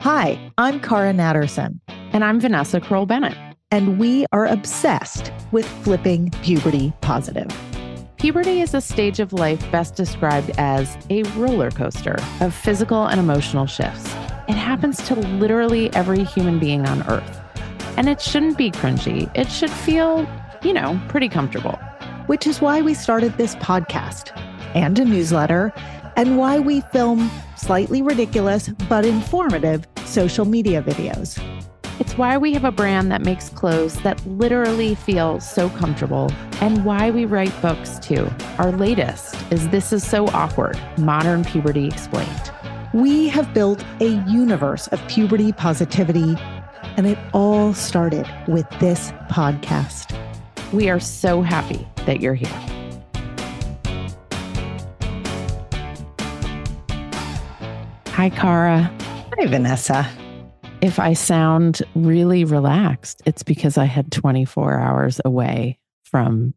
Hi, I'm Cara Natterson. And I'm Vanessa Kroll Bennett. And we are obsessed with flipping puberty positive. Puberty is a stage of life best described as a roller coaster of physical and emotional shifts. It happens to literally every human being on earth. And it shouldn't be cringy. It should feel, you know, pretty comfortable. Which is why we started this podcast and a newsletter, and why we film slightly ridiculous but informative social media videos. It's why we have a brand that makes clothes that literally feel so comfortable, and why we write books too. Our latest is This Is So Awkward Modern Puberty Explained. We have built a universe of puberty positivity, and it all started with this podcast. We are so happy that you're here. Hi, Cara. Hi, Vanessa. If I sound really relaxed, it's because I had 24 hours away from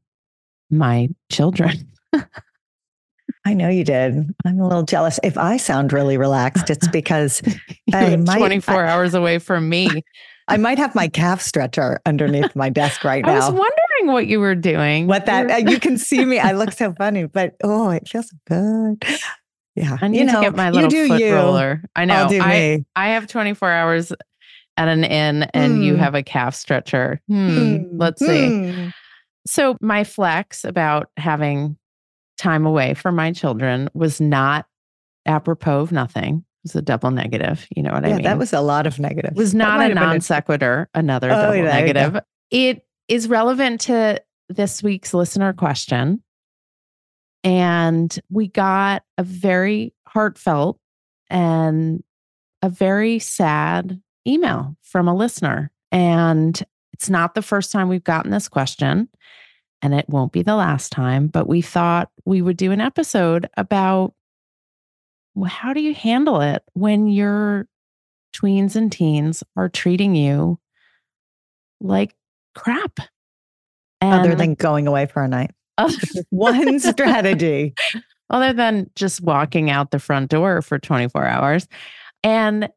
my children. I know you did. I'm a little jealous. If I sound really relaxed, it's because I might, 24 I, hours away from me. I might have my calf stretcher underneath my desk right now. I was wondering what you were doing. What that uh, you can see me. I look so funny, but oh, it feels good. Yeah. I need you know, to get my little foot you. roller. I know. I, I have 24 hours at an inn and mm. you hmm. have a calf stretcher. Hmm. Mm. Let's see. Mm. So, my flex about having time away for my children was not apropos of nothing. It was a double negative. You know what yeah, I mean? That was a lot of negatives. It was not a non sequitur, another oh, double negative. It is relevant to this week's listener question. And we got a very heartfelt and a very sad email from a listener. And it's not the first time we've gotten this question, and it won't be the last time, but we thought we would do an episode about well, how do you handle it when your tweens and teens are treating you like crap? And Other than going away for a night. One strategy. Other than just walking out the front door for 24 hours. And,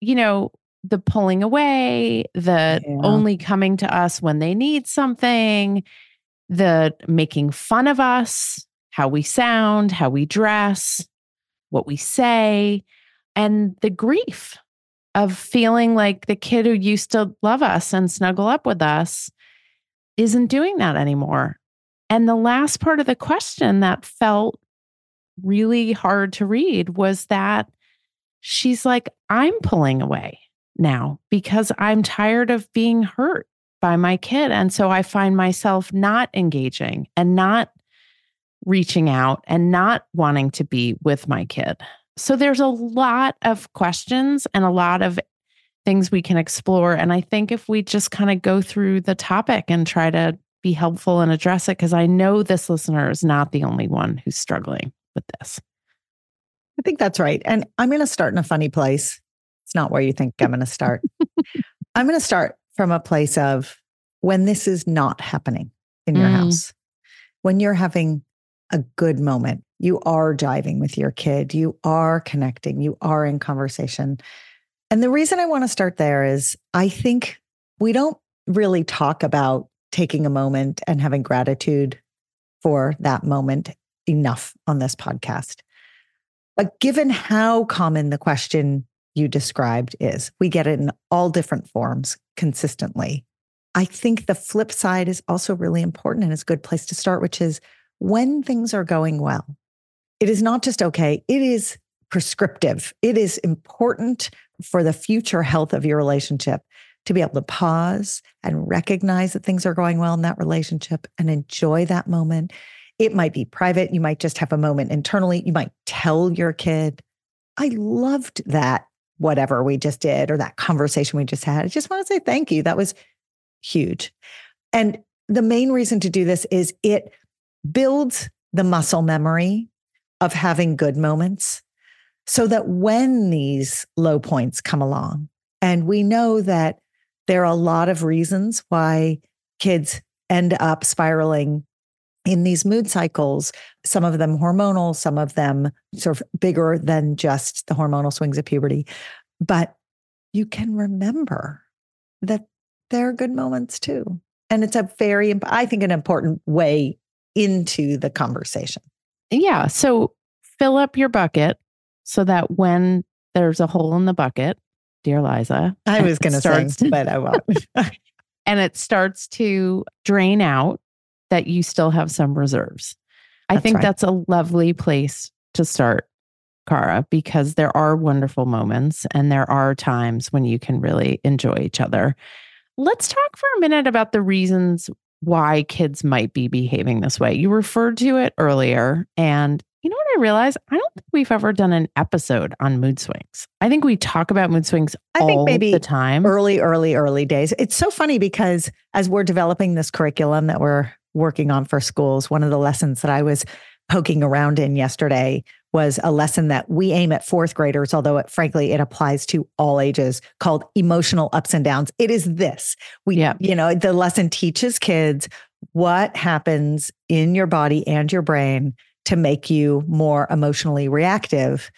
you know, the pulling away, the yeah. only coming to us when they need something, the making fun of us, how we sound, how we dress, what we say, and the grief of feeling like the kid who used to love us and snuggle up with us isn't doing that anymore. And the last part of the question that felt really hard to read was that she's like, I'm pulling away now because I'm tired of being hurt by my kid. And so I find myself not engaging and not reaching out and not wanting to be with my kid. So there's a lot of questions and a lot of things we can explore. And I think if we just kind of go through the topic and try to be helpful and address it, because I know this listener is not the only one who's struggling with this. I think that's right. And I'm going to start in a funny place. It's not where you think I'm going to start. I'm going to start from a place of when this is not happening in your mm. house, when you're having a good moment, you are jiving with your kid, you are connecting, you are in conversation. And the reason I want to start there is I think we don't really talk about taking a moment and having gratitude for that moment enough on this podcast. But given how common the question you described is, we get it in all different forms consistently. I think the flip side is also really important and it's a good place to start, which is when things are going well. It is not just okay, it is prescriptive. It is important for the future health of your relationship to be able to pause and recognize that things are going well in that relationship and enjoy that moment. It might be private. You might just have a moment internally. You might tell your kid, I loved that, whatever we just did, or that conversation we just had. I just want to say thank you. That was huge. And the main reason to do this is it builds the muscle memory of having good moments so that when these low points come along, and we know that there are a lot of reasons why kids end up spiraling in these mood cycles, some of them hormonal, some of them sort of bigger than just the hormonal swings of puberty. But you can remember that there are good moments too. And it's a very, I think, an important way into the conversation. Yeah. So fill up your bucket so that when there's a hole in the bucket, dear Liza, I was going to start, but I won't. and it starts to drain out, that you still have some reserves. I that's think right. that's a lovely place to start, Cara, because there are wonderful moments and there are times when you can really enjoy each other. Let's talk for a minute about the reasons why kids might be behaving this way. You referred to it earlier, and you know what I realize? I don't think we've ever done an episode on mood swings. I think we talk about mood swings I think maybe the time. Early, early, early days. It's so funny because as we're developing this curriculum that we're working on for schools, one of the lessons that I was poking around in yesterday was a lesson that we aim at fourth graders, although it, frankly it applies to all ages, called emotional ups and downs. It is this. We, yeah. you know, the lesson teaches kids what happens in your body and your brain to make you more emotionally reactive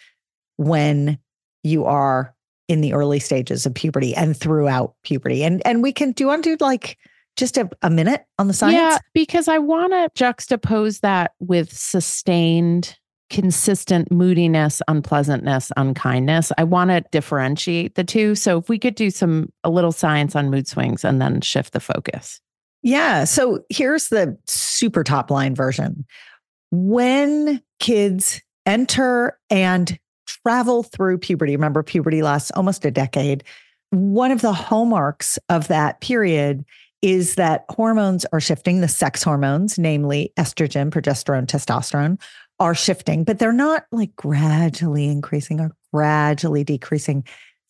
when you are in the early stages of puberty and throughout puberty. And and we can do you want to do like just a, a minute on the science? Yeah, because I want to juxtapose that with sustained consistent moodiness, unpleasantness, unkindness. I want to differentiate the two. So if we could do some a little science on mood swings and then shift the focus. Yeah. So here's the super top line version when kids enter and travel through puberty, remember, puberty lasts almost a decade. One of the hallmarks of that period is that hormones are shifting, the sex hormones, namely estrogen, progesterone, testosterone, are shifting, but they're not like gradually increasing or gradually decreasing.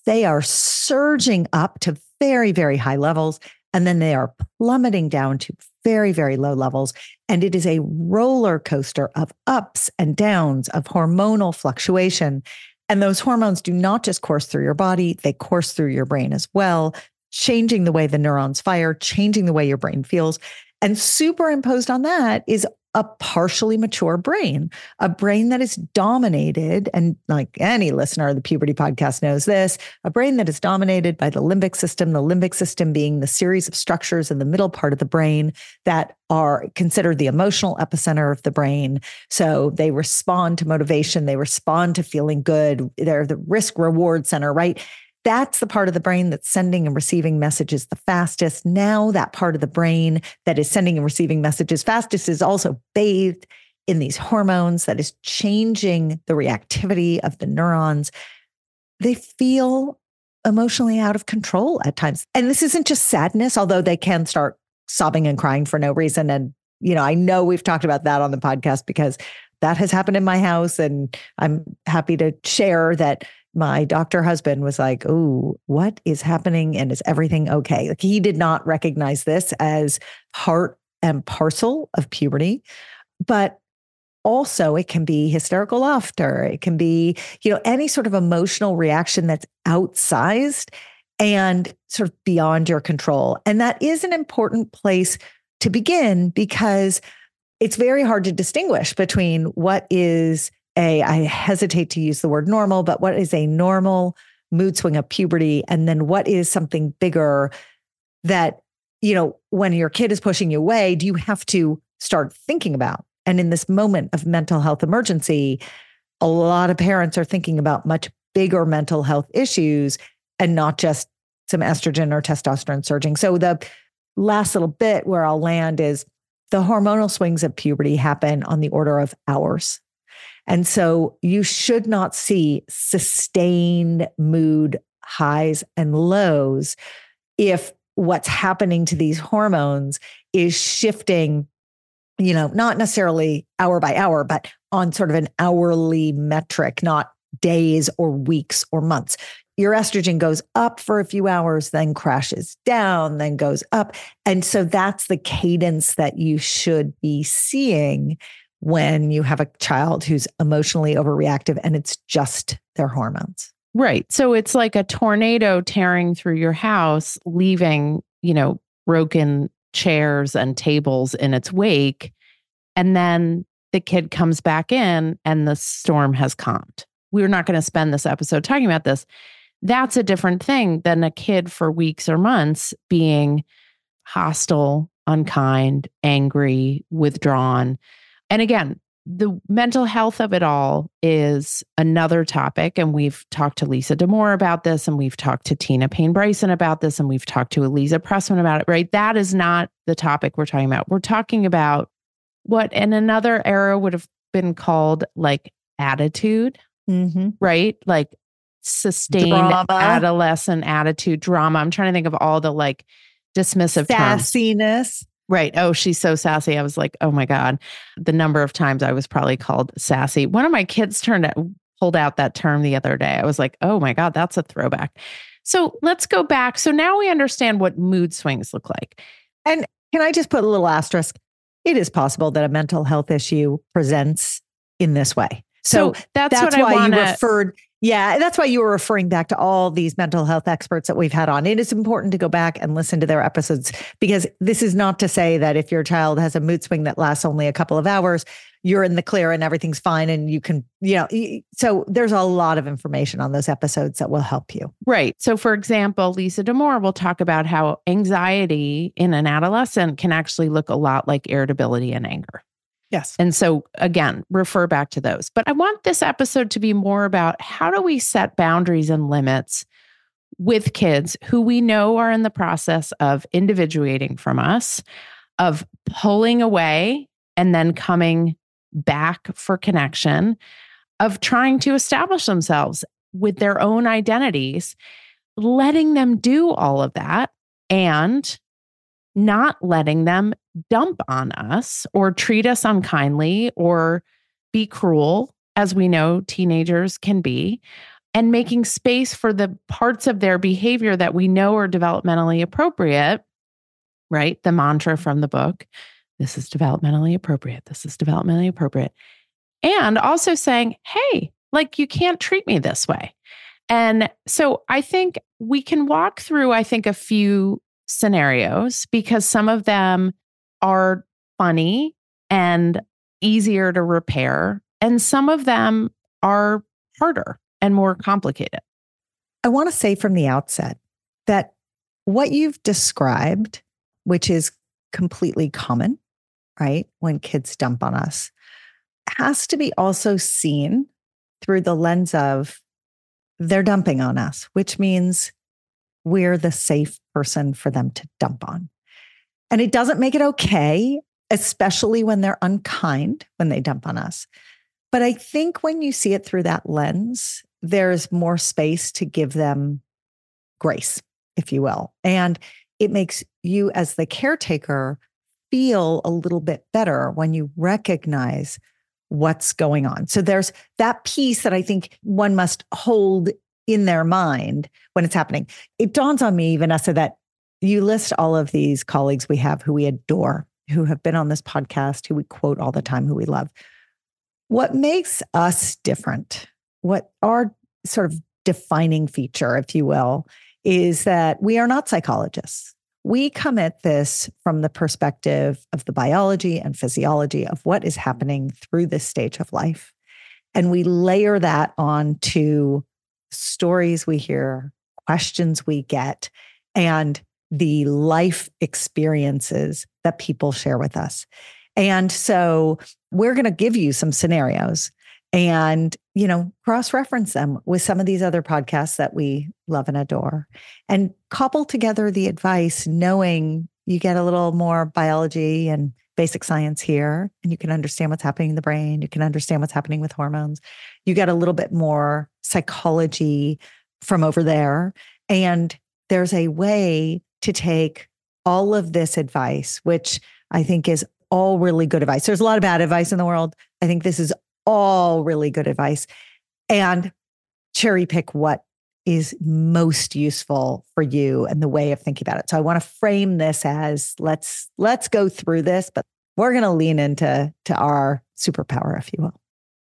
They are surging up to very, very high levels, and then they are plummeting down to very, very low levels. And it is a roller coaster of ups and downs, of hormonal fluctuation. And those hormones do not just course through your body, they course through your brain as well, changing the way the neurons fire, changing the way your brain feels. And superimposed on that is a partially mature brain, a brain that is dominated, and like any listener of the Puberty Podcast knows this, a brain that is dominated by the limbic system, the limbic system being the series of structures in the middle part of the brain that are considered the emotional epicenter of the brain. So they respond to motivation, they respond to feeling good, they're the risk reward center, right? That's the part of the brain that's sending and receiving messages the fastest. Now, that part of the brain that is sending and receiving messages fastest is also bathed in these hormones that is changing the reactivity of the neurons. They feel emotionally out of control at times. And this isn't just sadness, although they can start sobbing and crying for no reason and you know, I know we've talked about that on the podcast because that has happened in my house. And I'm happy to share that my doctor husband was like, Oh, what is happening? And is everything okay? Like he did not recognize this as part and parcel of puberty. But also it can be hysterical laughter it can be you know any sort of emotional reaction that's outsized and sort of beyond your control and that is an important place to begin because it's very hard to distinguish between what is a i hesitate to use the word normal but what is a normal mood swing of puberty and then what is something bigger that you know when your kid is pushing you away do you have to start thinking about and in this moment of mental health emergency, a lot of parents are thinking about much bigger mental health issues and not just some estrogen or testosterone surging. So the last little bit where I'll land is the hormonal swings of puberty happen on the order of hours. And so you should not see sustained mood highs and lows if what's happening to these hormones is shifting you know, not necessarily hour by hour, but on sort of an hourly metric, not days or weeks or months. Your estrogen goes up for a few hours, then crashes down, then goes up. And so that's the cadence that you should be seeing when you have a child who's emotionally overreactive and it's just their hormones. Right. So it's like a tornado tearing through your house, leaving, you know, broken chairs and tables in its wake. And then the kid comes back in and the storm has calmed. We're not going to spend this episode talking about this. That's a different thing than a kid for weeks or months being hostile, unkind, angry, withdrawn. And again, the mental health of it all is another topic. And we've talked to Lisa Damour about this, and we've talked to Tina Payne Bryson about this, and we've talked to Aliza Pressman about it, right? That is not the topic we're talking about. We're talking about what in another era would have been called like attitude, mm-hmm. right? Like sustained drama. adolescent attitude, drama. I'm trying to think of all the like dismissive sassiness. Terms. Right. Oh, she's so sassy. I was like, oh my God. The number of times I was probably called sassy. One of my kids turned out, pulled out that term the other day. I was like, oh my God, that's a throwback. So let's go back. So now we understand what mood swings look like. And can I just put a little asterisk? It is possible that a mental health issue presents in this way. So, so that's, that's why wanna... you referred yeah, that's why you were referring back to all these mental health experts that we've had on. It is important to go back and listen to their episodes because this is not to say that if your child has a mood swing that lasts only a couple of hours, you're in the clear and everything's fine and you can, you know, so there's a lot of information on those episodes that will help you. Right. So, for example, Lisa Damour will talk about how anxiety in an adolescent can actually look a lot like irritability and anger. Yes. And so, again, refer back to those. But I want this episode to be more about how do we set boundaries and limits with kids who we know are in the process of individuating from us, of pulling away and then coming back for connection, of trying to establish themselves with their own identities, letting them do all of that and not letting them dump on us or treat us unkindly or be cruel, as we know teenagers can be, and making space for the parts of their behavior that we know are developmentally appropriate, right? The mantra from the book this is developmentally appropriate. This is developmentally appropriate. And also saying, hey, like you can't treat me this way. And so I think we can walk through, I think, a few scenarios because some of them are funny and easier to repair, and some of them are harder and more complicated. I want to say from the outset that what you've described, which is completely common, right? When kids dump on us, has to be also seen through the lens of they're dumping on us, which means we're the safe person for them to dump on. And it doesn't make it okay, especially when they're unkind when they dump on us. But I think when you see it through that lens, there's more space to give them grace, if you will. And it makes you, as the caretaker, feel a little bit better when you recognize what's going on. So there's that piece that I think one must hold in their mind when it's happening. It dawns on me, Vanessa, that you list all of these colleagues we have who we adore, who have been on this podcast, who we quote all the time, who we love. What makes us different, what our sort of defining feature, if you will, is that we are not psychologists. We come at this from the perspective of the biology and physiology of what is happening through this stage of life. And we layer that onto stories we hear, questions we get, and the life experiences that people share with us. And so we're going to give you some scenarios and you know cross reference them with some of these other podcasts that we love and adore and couple together the advice knowing you get a little more biology and basic science here and you can understand what's happening in the brain you can understand what's happening with hormones you get a little bit more psychology from over there and there's a way to take all of this advice which i think is all really good advice there's a lot of bad advice in the world i think this is all really good advice and cherry pick what is most useful for you and the way of thinking about it. So I want to frame this as let's let's go through this, but we're going to lean into to our superpower if you will.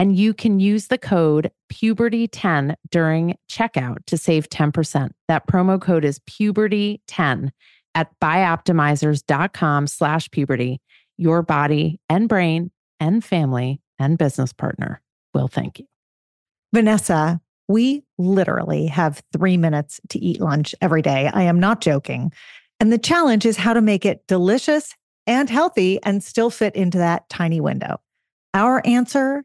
and you can use the code puberty10 during checkout to save 10%. That promo code is puberty10 at bioptimizers.com slash puberty. Your body and brain and family and business partner will thank you. Vanessa, we literally have three minutes to eat lunch every day. I am not joking. And the challenge is how to make it delicious and healthy and still fit into that tiny window. Our answer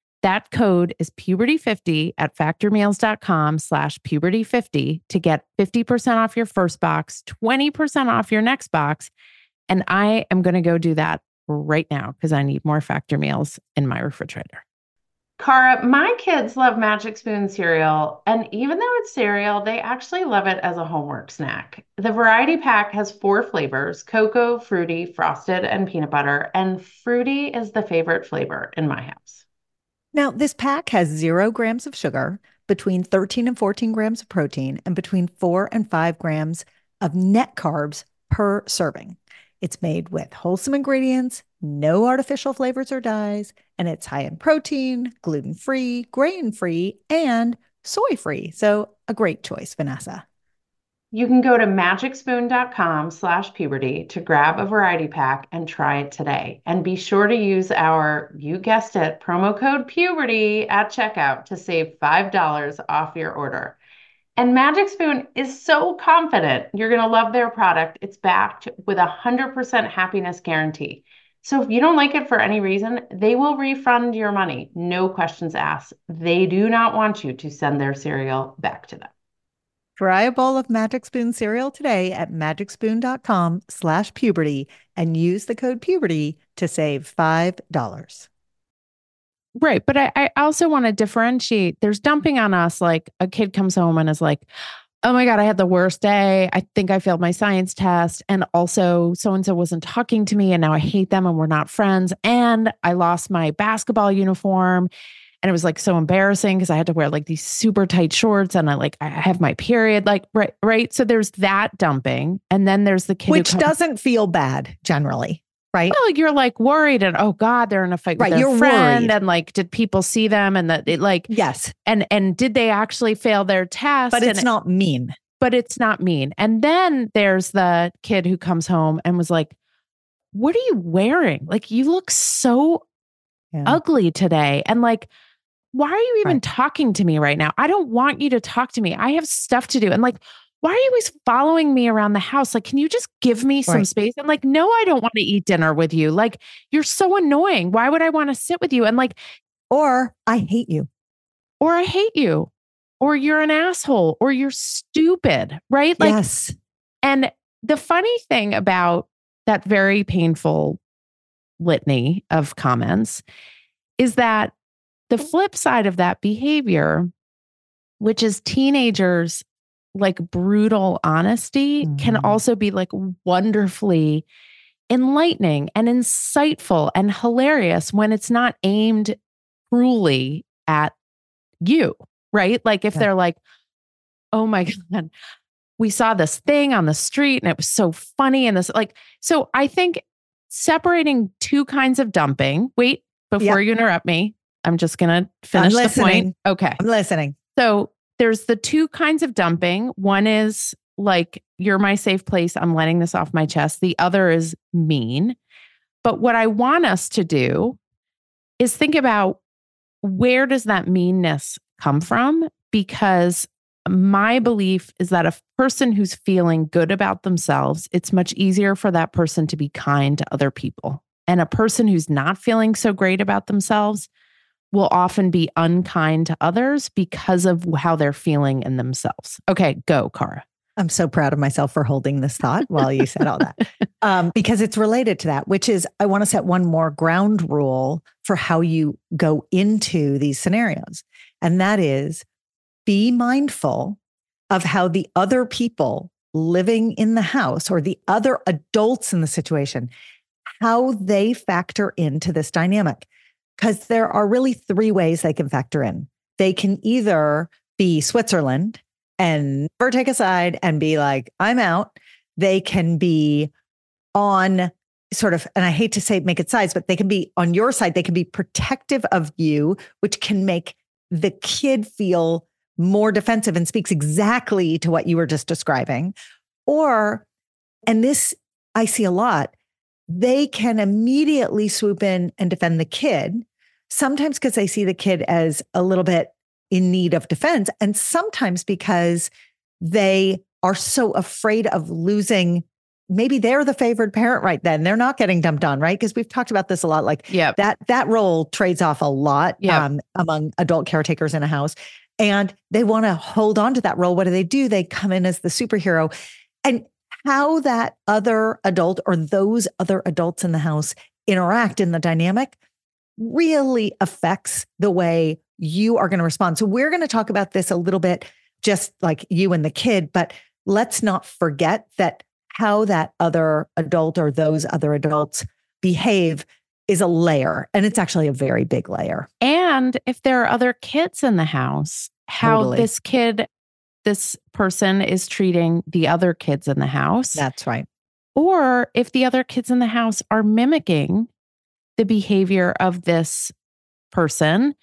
That code is puberty50 at factormeals.com slash puberty50 to get 50% off your first box, 20% off your next box. And I am going to go do that right now because I need more factor meals in my refrigerator. Cara, my kids love Magic Spoon cereal. And even though it's cereal, they actually love it as a homework snack. The variety pack has four flavors cocoa, fruity, frosted, and peanut butter. And fruity is the favorite flavor in my house. Now, this pack has zero grams of sugar, between 13 and 14 grams of protein and between 4 and 5 grams of net carbs per serving. It's made with wholesome ingredients, no artificial flavors or dyes, and it's high in protein, gluten free, grain free, and soy free. So, a great choice, Vanessa. You can go to magicspoon.com slash puberty to grab a variety pack and try it today. And be sure to use our, you guessed it, promo code puberty at checkout to save $5 off your order. And Magic Spoon is so confident you're going to love their product. It's backed with a 100% happiness guarantee. So if you don't like it for any reason, they will refund your money. No questions asked. They do not want you to send their cereal back to them. Try a bowl of Magic Spoon cereal today at magicspoon.com slash puberty and use the code puberty to save $5. Right. But I, I also want to differentiate. There's dumping on us. Like a kid comes home and is like, oh my God, I had the worst day. I think I failed my science test. And also, so and so wasn't talking to me. And now I hate them and we're not friends. And I lost my basketball uniform. And it was like so embarrassing because I had to wear like these super tight shorts and I like, I have my period. Like, right. Right. So there's that dumping. And then there's the kid, which doesn't feel bad generally right? Well, you're like worried and oh God, they're in a fight right, with their you're friend. Worried. And like, did people see them? And that it like yes. And and did they actually fail their test? But it's and not mean. But it's not mean. And then there's the kid who comes home and was like, What are you wearing? Like you look so yeah. ugly today. And like, why are you even right. talking to me right now? I don't want you to talk to me. I have stuff to do. And like, why are you always following me around the house? Like, can you just give me some right. space? I'm like, no, I don't want to eat dinner with you. Like, you're so annoying. Why would I want to sit with you? And like, or I hate you. Or I hate you. Or you're an asshole. Or you're stupid. Right. Like, yes. And the funny thing about that very painful litany of comments is that the flip side of that behavior, which is teenagers like brutal honesty mm-hmm. can also be like wonderfully enlightening and insightful and hilarious when it's not aimed cruelly at you, right? Like if yeah. they're like, oh my God, we saw this thing on the street and it was so funny. And this, like, so I think separating two kinds of dumping, wait, before you interrupt me, I'm just going to finish the point. Okay. I'm listening. So there's the two kinds of dumping. One is like, you're my safe place. I'm letting this off my chest. The other is mean. But what I want us to do is think about where does that meanness come from? Because my belief is that a person who's feeling good about themselves, it's much easier for that person to be kind to other people. And a person who's not feeling so great about themselves, will often be unkind to others because of how they're feeling in themselves. Okay, go, Cara. I'm so proud of myself for holding this thought while you said all that, um, because it's related to that, which is I want to set one more ground rule for how you go into these scenarios. And that is be mindful of how the other people living in the house or the other adults in the situation, how they factor into this dynamic because there are really three ways they can factor in. They can either be Switzerland and never take a side and be like, I'm out. They can be on sort of, and I hate to say make it sides, but they can be on your side. They can be protective of you, which can make the kid feel more defensive and speaks exactly to what you were just describing. Or, and this I see a lot, they can immediately swoop in and defend the kid sometimes because they see the kid as a little bit in need of defense, and sometimes because they are so afraid of losing. Maybe they're the favored parent right then. They're not getting dumped on, right? Because we've talked about this a lot. Like yep. that that role trades off a lot yep. um, among adult caretakers in a house. And they want to hold on to that role. What do they do? They come in as the superhero. And how that other adult or those other adults in the house interact in the dynamic really affects the way you are going to respond. So we're going to talk about this a little bit, just like you and the kid, but let's not forget that how that other adult or those other adults behave is a layer, and it's actually a very big layer. And if there are other kids in the house, how totally. this kid, this person is treating the other kids in the house. That's right. Or if the other kids in the house are mimicking the behavior of this person,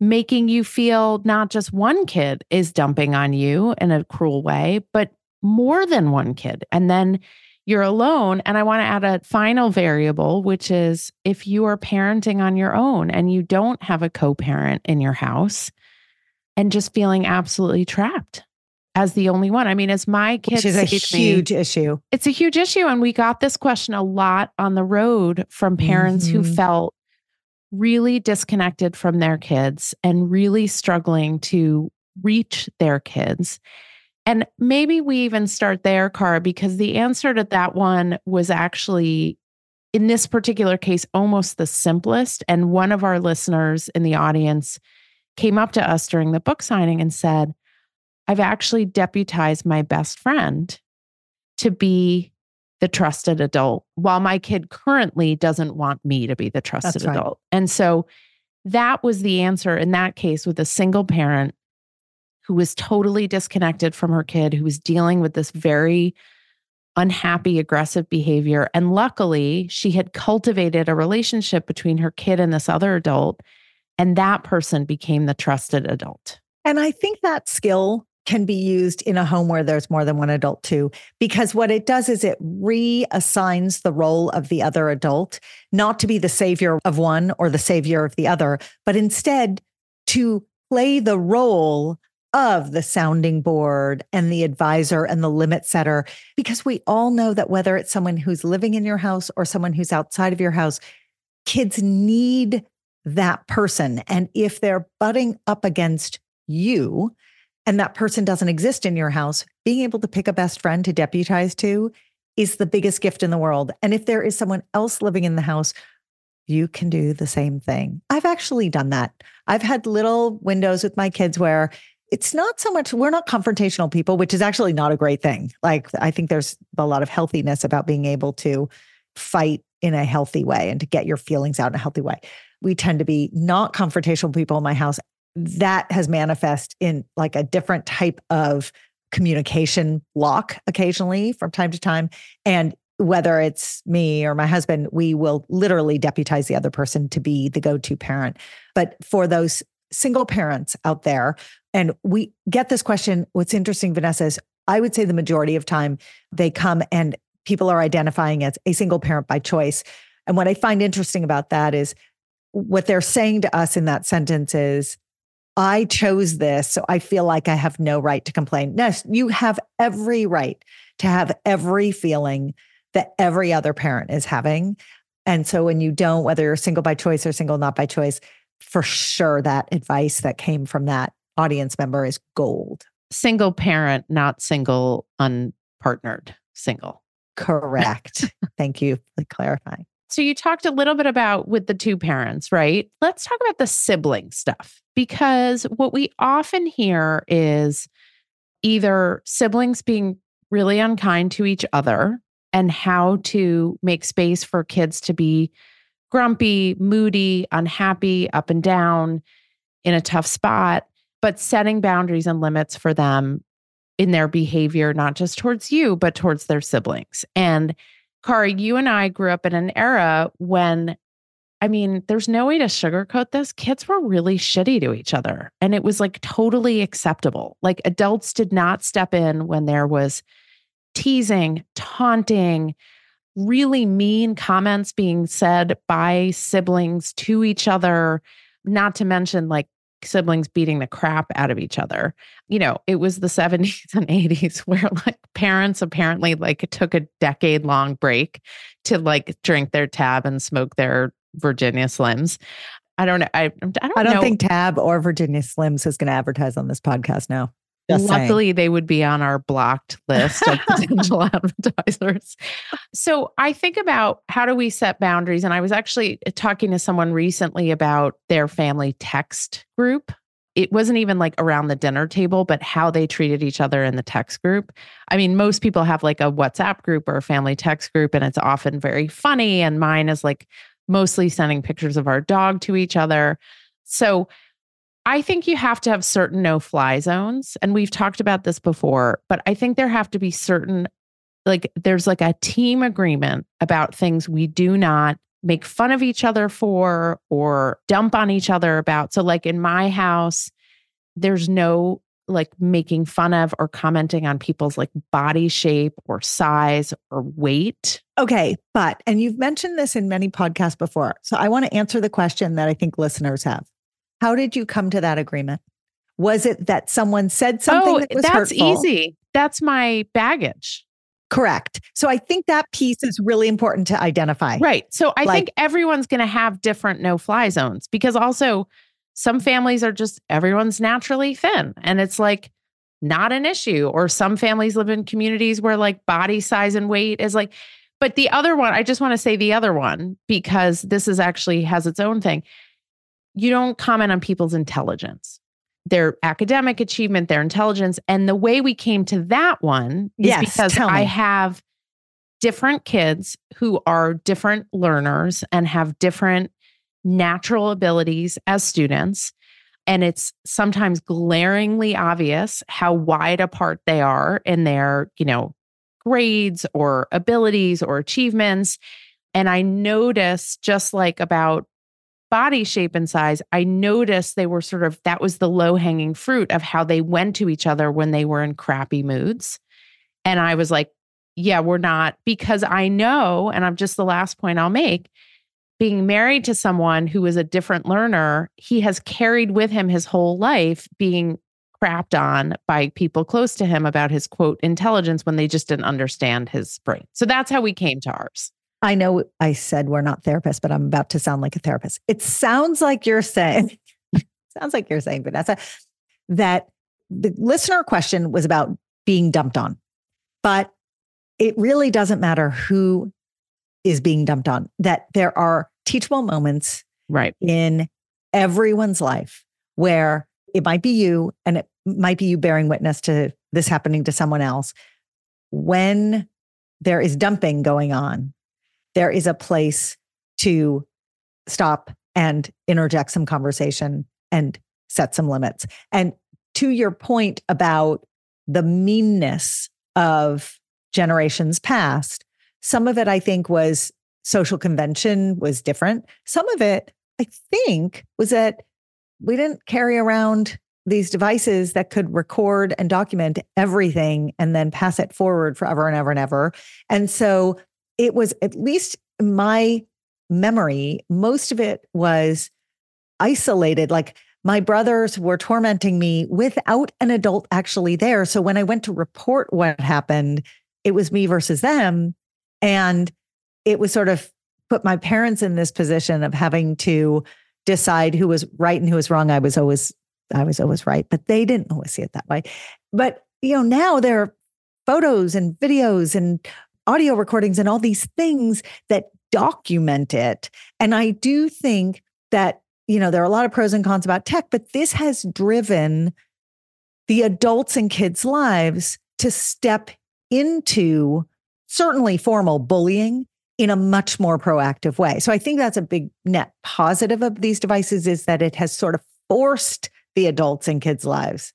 making you feel not just one kid is dumping on you in a cruel way, but more than one kid. And then you're alone. And I want to add a final variable, which is if you are parenting on your own and you don't have a co parent in your house and just feeling absolutely trapped as the only one. I mean, as my kids, which is a huge me, issue. It's a huge issue. And we got this question a lot on the road from parents mm-hmm. who felt really disconnected from their kids and really struggling to reach their kids. And maybe we even start there, Cara, because the answer to that one was actually, in this particular case, almost the simplest. And one of our listeners in the audience came up to us during the book signing and said, I've actually deputized my best friend to be the trusted adult while my kid currently doesn't want me to be the trusted right. adult. And so that was the answer in that case with a single parent who was totally disconnected from her kid, who was dealing with this very unhappy, aggressive behavior. And luckily, she had cultivated a relationship between her kid and this other adult. And that person became the trusted adult. And I think that skill can be used in a home where there's more than one adult too because what it does is it reassigns the role of the other adult not to be the savior of one or the savior of the other but instead to play the role of the sounding board and the advisor and the limit setter because we all know that whether it's someone who's living in your house or someone who's outside of your house kids need that person. And if they're butting up against you and that person doesn't exist in your house, being able to pick a best friend to deputize to is the biggest gift in the world. And if there is someone else living in the house, you can do the same thing. I've actually done that. I've had little windows with my kids where it's not so much, we're not confrontational people, which is actually not a great thing. Like, I think there's a lot of healthiness about being able to fight in a healthy way and to get your feelings out in a healthy way. We tend to be not confrontational people in my house that has manifest in like a different type of communication block occasionally from time to time. And whether it's me or my husband, we will literally deputize the other person to be the go to parent. But for those single parents out there, and we get this question, what's interesting, Vanessa, is I would say the majority of time they come and people are identifying as a single parent by choice. And what I find interesting about that is what they're saying to us in that sentence is, I chose this, so I feel like I have no right to complain. No, you have every right to have every feeling that every other parent is having. And so when you don't, whether you're single by choice or single not by choice, for sure that advice that came from that audience member is gold. Single parent, not single unpartnered, single. Correct. Thank you for clarifying. So you talked a little bit about with the two parents, right? Let's talk about the sibling stuff because what we often hear is either siblings being really unkind to each other and how to make space for kids to be grumpy, moody, unhappy, up and down in a tough spot, but setting boundaries and limits for them in their behavior, not just towards you, but towards their siblings. And Cara, you and I grew up in an era when, I mean, there's no way to sugarcoat this. Kids were really shitty to each other, and it was like totally acceptable. Like adults did not step in when there was teasing, taunting, really mean comments being said by siblings to each other, not to mention like siblings beating the crap out of each other. You know, it was the 70s and 80s where like parents apparently like took a decade long break to like drink their Tab and smoke their Virginia Slims. I don't know. I, I don't, I don't think Tab or Virginia Slims is going to advertise on this podcast now. Just Luckily, saying. they would be on our blocked list of potential advertisers. So I think about how do we set boundaries? And I was actually uh, talking to someone recently about their family text group. It wasn't even like around the dinner table, but how they treated each other in the text group. I mean, most people have like a WhatsApp group or a family text group, and it's often very funny. And mine is like mostly sending pictures of our dog to each other. So I think you have to have certain no fly zones. And we've talked about this before, but I think there have to be certain, like, there's like a team agreement about things we do not make fun of each other for or dump on each other about. So, like in my house, there's no like making fun of or commenting on people's like body shape or size or weight. Okay. But, and you've mentioned this in many podcasts before. So I want to answer the question that I think listeners have. How did you come to that agreement? Was it that someone said something oh, that was that's hurtful? easy. That's my baggage. Correct. So I think that piece is really important to identify. Right. So I Like- think everyone's going to have different no fly zones because also some families are just everyone's naturally thin and it's like not an issue. Or some families live in communities where like body size and weight is like, but the other one, I just want to say the other one because this is actually has its own thing. You don't comment on people's intelligence, their academic achievement, their intelligence. And the way we came to that one is Yes, because I have different kids who are different learners and have different natural abilities as students. And it's sometimes glaringly obvious how wide apart they are in their, you know, grades or abilities or achievements. And I notice just like about body shape and size, I noticed they were sort of that was the low hanging fruit of how they went to each other when they were in crappy moods. And I was like, yeah, we're not, because I know, and I'm just the last point I'll make being married to someone who is a different learner, he has carried with him his whole life being crapped on by people close to him about his quote intelligence when they just didn't understand his brain. So that's how we came to ours. I know I said we're not therapists, but I'm about to sound like a therapist. It sounds like you're saying, sounds like you're saying, Vanessa, that the listener question was about being dumped on. But it really doesn't matter who is being dumped on, that there are teachable moments Right. in everyone's life where it might be you and it might be you bearing witness to this happening to someone else. When there is dumping going on, there is a place to stop and interject some conversation and set some limits. And to your point about the meanness of generations past, some of it I think was social convention was different. Some of it I think was that we didn't carry around these devices that could record and document everything and then pass it forward forever and ever and ever. And so it was at least my memory, most of it was isolated. Like my brothers were tormenting me without an adult actually there. So when I went to report what happened, it was me versus them. And it was sort of put my parents in this position of having to decide who was right and who was wrong. I was always, I was always right, but they didn't always see it that way. But, you know, now there are photos and videos and audio recordings and all these things that document it. And I do think that, you know, there are a lot of pros and cons about tech, but this has driven the adults and kids' lives to step into certainly formal bullying in a much more proactive way. So I think that's a big net positive of these devices is that it has sort of forced the adults and kids' lives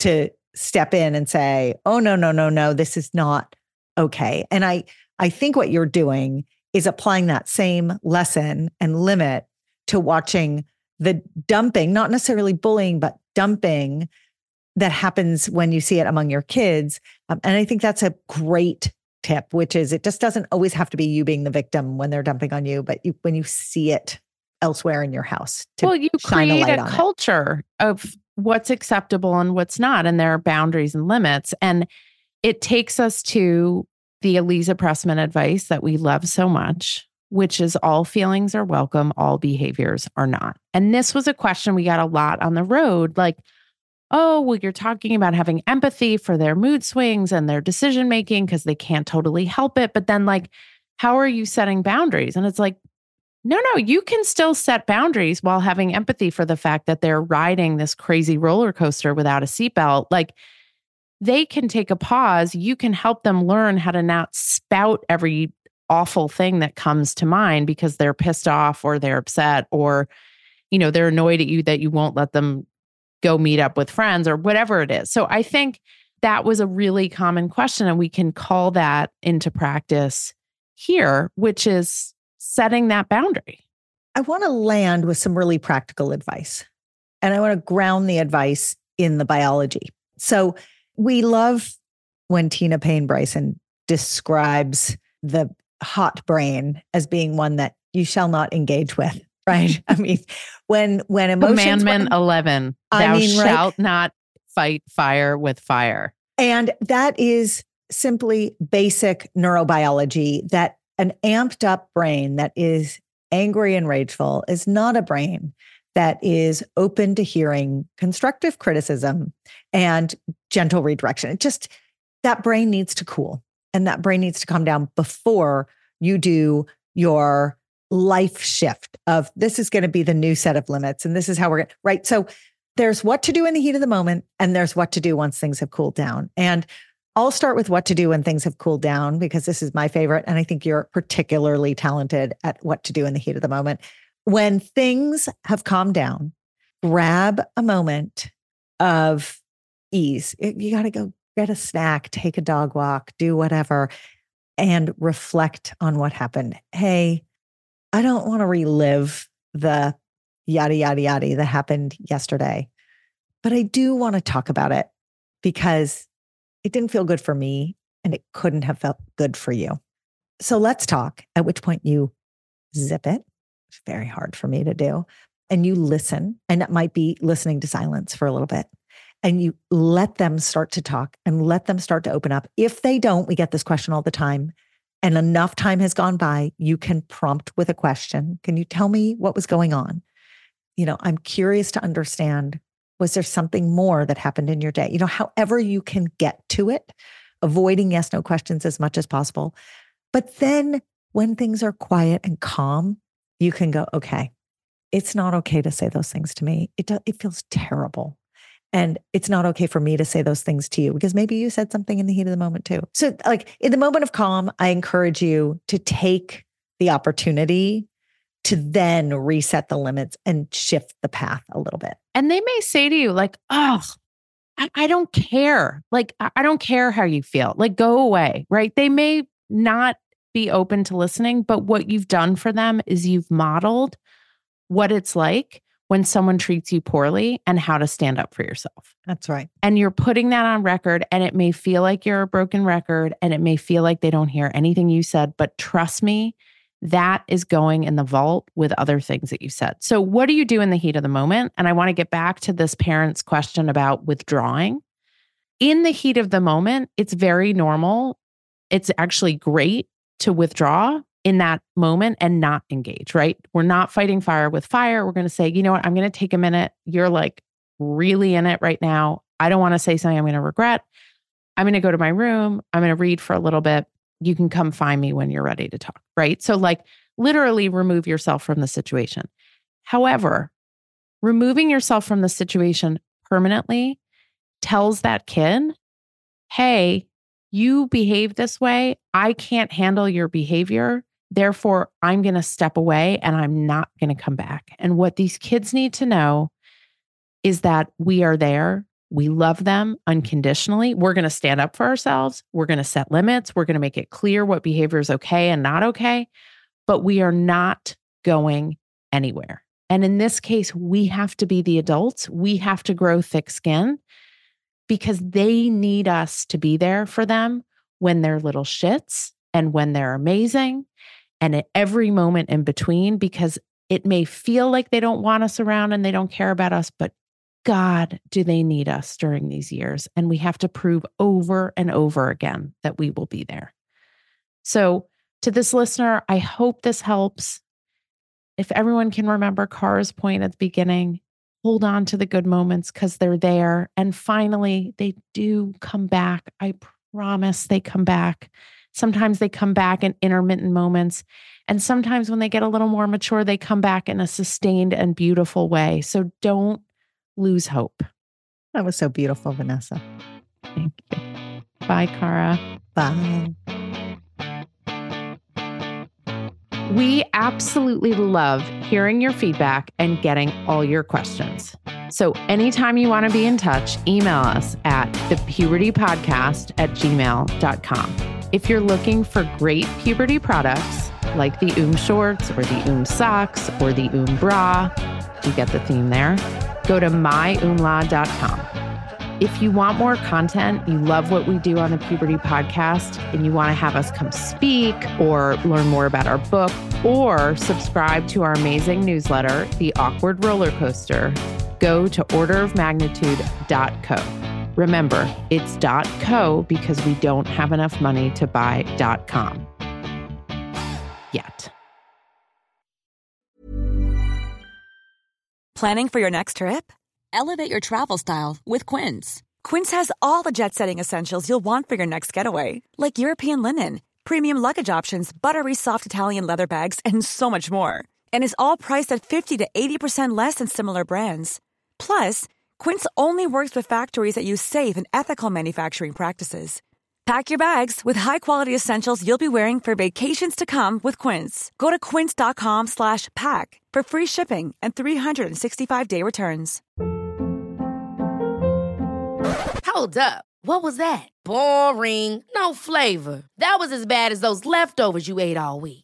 to step in and say, "Oh no, no, no, no, this is not okay." And I I think what you're doing is applying that same lesson and limit to watching the dumping, not necessarily bullying, but dumping that happens when you see it among your kids. Um, and I think that's a great tip, which is it just doesn't always have to be you being the victim when they're dumping on you, but you, when you see it elsewhere in your house. To well, you shine a create light a on it. culture of what's acceptable and what's not, and there are boundaries and limits. And it takes us to the Aliza Pressman advice that we love so much, which is all feelings are welcome, all behaviors are not. And this was a question we got a lot on the road like, oh, well, you're talking about having empathy for their mood swings and their decision making because they can't totally help it. But then, like, how are you setting boundaries? And it's like, no, no, you can still set boundaries while having empathy for the fact that they're riding this crazy roller coaster without a seatbelt. Like they can take a pause. You can help them learn how to not spout every awful thing that comes to mind because they're pissed off or they're upset or you know they're annoyed at you that you won't let them go meet up with friends or whatever it is. So I think that was a really common question and we can call that into practice here which is setting that boundary. I want to land with some really practical advice. And I want to ground the advice in the biology. So we love when Tina Payne Bryson describes the hot brain as being one that you shall not engage with. Right. I mean, when when emotions Commandment run, 11. Thou mean, shalt right? not fight fire with fire. And that is simply basic neurobiology that an amped up brain that is angry and rageful is not a brain that is open to hearing constructive criticism and gentle redirection. It just, that brain needs to cool and that brain needs to calm down before you do your life shift of this is going to be the new set of limits and this is how we're going to, right? So there's what to do in the heat of the moment and there's what to do once things have cooled down. And I'll start with what to do when things have cooled down because this is my favorite. And I think you're particularly talented at what to do in the heat of the moment. When things have calmed down, grab a moment of ease. You got to go get a snack, take a dog walk, do whatever, and reflect on what happened. Hey, I don't want to relive the yada, yada, yada that happened yesterday, but I do want to talk about it because it didn't feel good for me and it couldn't have felt good for you. So let's talk, at which point you zip it. It's very hard for me to do. And you listen, and it might be listening to silence for a little bit. And you let them start to talk and let them start to open up. If they don't, we get this question all the time. And enough time has gone by, you can prompt with a question. Can you tell me what was going on? You know, I'm curious to understand was there something more that happened in your day? You know, however you can get to it, avoiding yes, no questions as much as possible. But then when things are quiet and calm, you can go, okay, it's not okay to say those things to me. It, it feels terrible. And it's not okay for me to say those things to you because maybe you said something in the heat of the moment too. So, like in the moment of calm, I encourage you to take the opportunity to then reset the limits and shift the path a little bit. And they may say to you, like, oh, I, I don't care. Like, I, I don't care how you feel. Like, go away, right? They may not be open to listening, but what you've done for them is you've modeled what it's like when someone treats you poorly and how to stand up for yourself. That's right. And you're putting that on record, and it may feel like you're a broken record and it may feel like they don't hear anything you said, but trust me, that is going in the vault with other things that you said. So, what do you do in the heat of the moment? And I want to get back to this parent's question about withdrawing. In the heat of the moment, it's very normal. It's actually great to withdraw in that moment and not engage, right? We're not fighting fire with fire. We're going to say, you know what? I'm going to take a minute. You're like really in it right now. I don't want to say something I'm going to regret. I'm going to go to my room. I'm going to read for a little bit you can come find me when you're ready to talk, right? So, like, literally remove yourself from the situation. However, removing yourself from the situation permanently tells that kid, hey, you behave this way. I can't handle your behavior. Therefore, I'm going to step away and I'm not going to come back. And what these kids need to know is that we are there we love them unconditionally. We're going to stand up for ourselves. We're going to set limits. We're going to make it clear what behavior is okay and not okay. But we are not going anywhere. And in this case, we have to be the adults. We have to grow thick skin because they need us to be there for them when they're little shits and when they're amazing and at every moment in between because it may feel like they don't want us around and they don't care about us, but God, do they need us during these years? And we have to prove over and over again that we will be there. So, to this listener, I hope this helps. If everyone can remember Cara's point at the beginning, hold on to the good moments because they're there. And finally, they do come back. I promise they come back. Sometimes they come back in intermittent moments. And sometimes when they get a little more mature, they come back in a sustained and beautiful way. So don't lose hope. That was so beautiful, Vanessa. Thank you. Bye, Cara. Bye. We absolutely love hearing your feedback and getting all your questions. So, anytime you want to be in touch, email us at thepubertypodcast at gmail.com. If you're looking for great puberty products like the Oom shorts or the Oom socks or the Oom bra, you get the theme there, go to myoomla.com. If you want more content, you love what we do on the Puberty Podcast, and you want to have us come speak or learn more about our book or subscribe to our amazing newsletter, The Awkward Roller Coaster, go to orderofmagnitude.co. Remember, it's .co because we don't have enough money to buy .com yet. Planning for your next trip? Elevate your travel style with Quince. Quince has all the jet-setting essentials you'll want for your next getaway, like European linen, premium luggage options, buttery soft Italian leather bags, and so much more. And is all priced at 50 to 80% less than similar brands. Plus, Quince only works with factories that use safe and ethical manufacturing practices. Pack your bags with high-quality essentials you'll be wearing for vacations to come with Quince. Go to quince.com/pack for free shipping and 365-day returns. Hold up. What was that? Boring. No flavor. That was as bad as those leftovers you ate all week.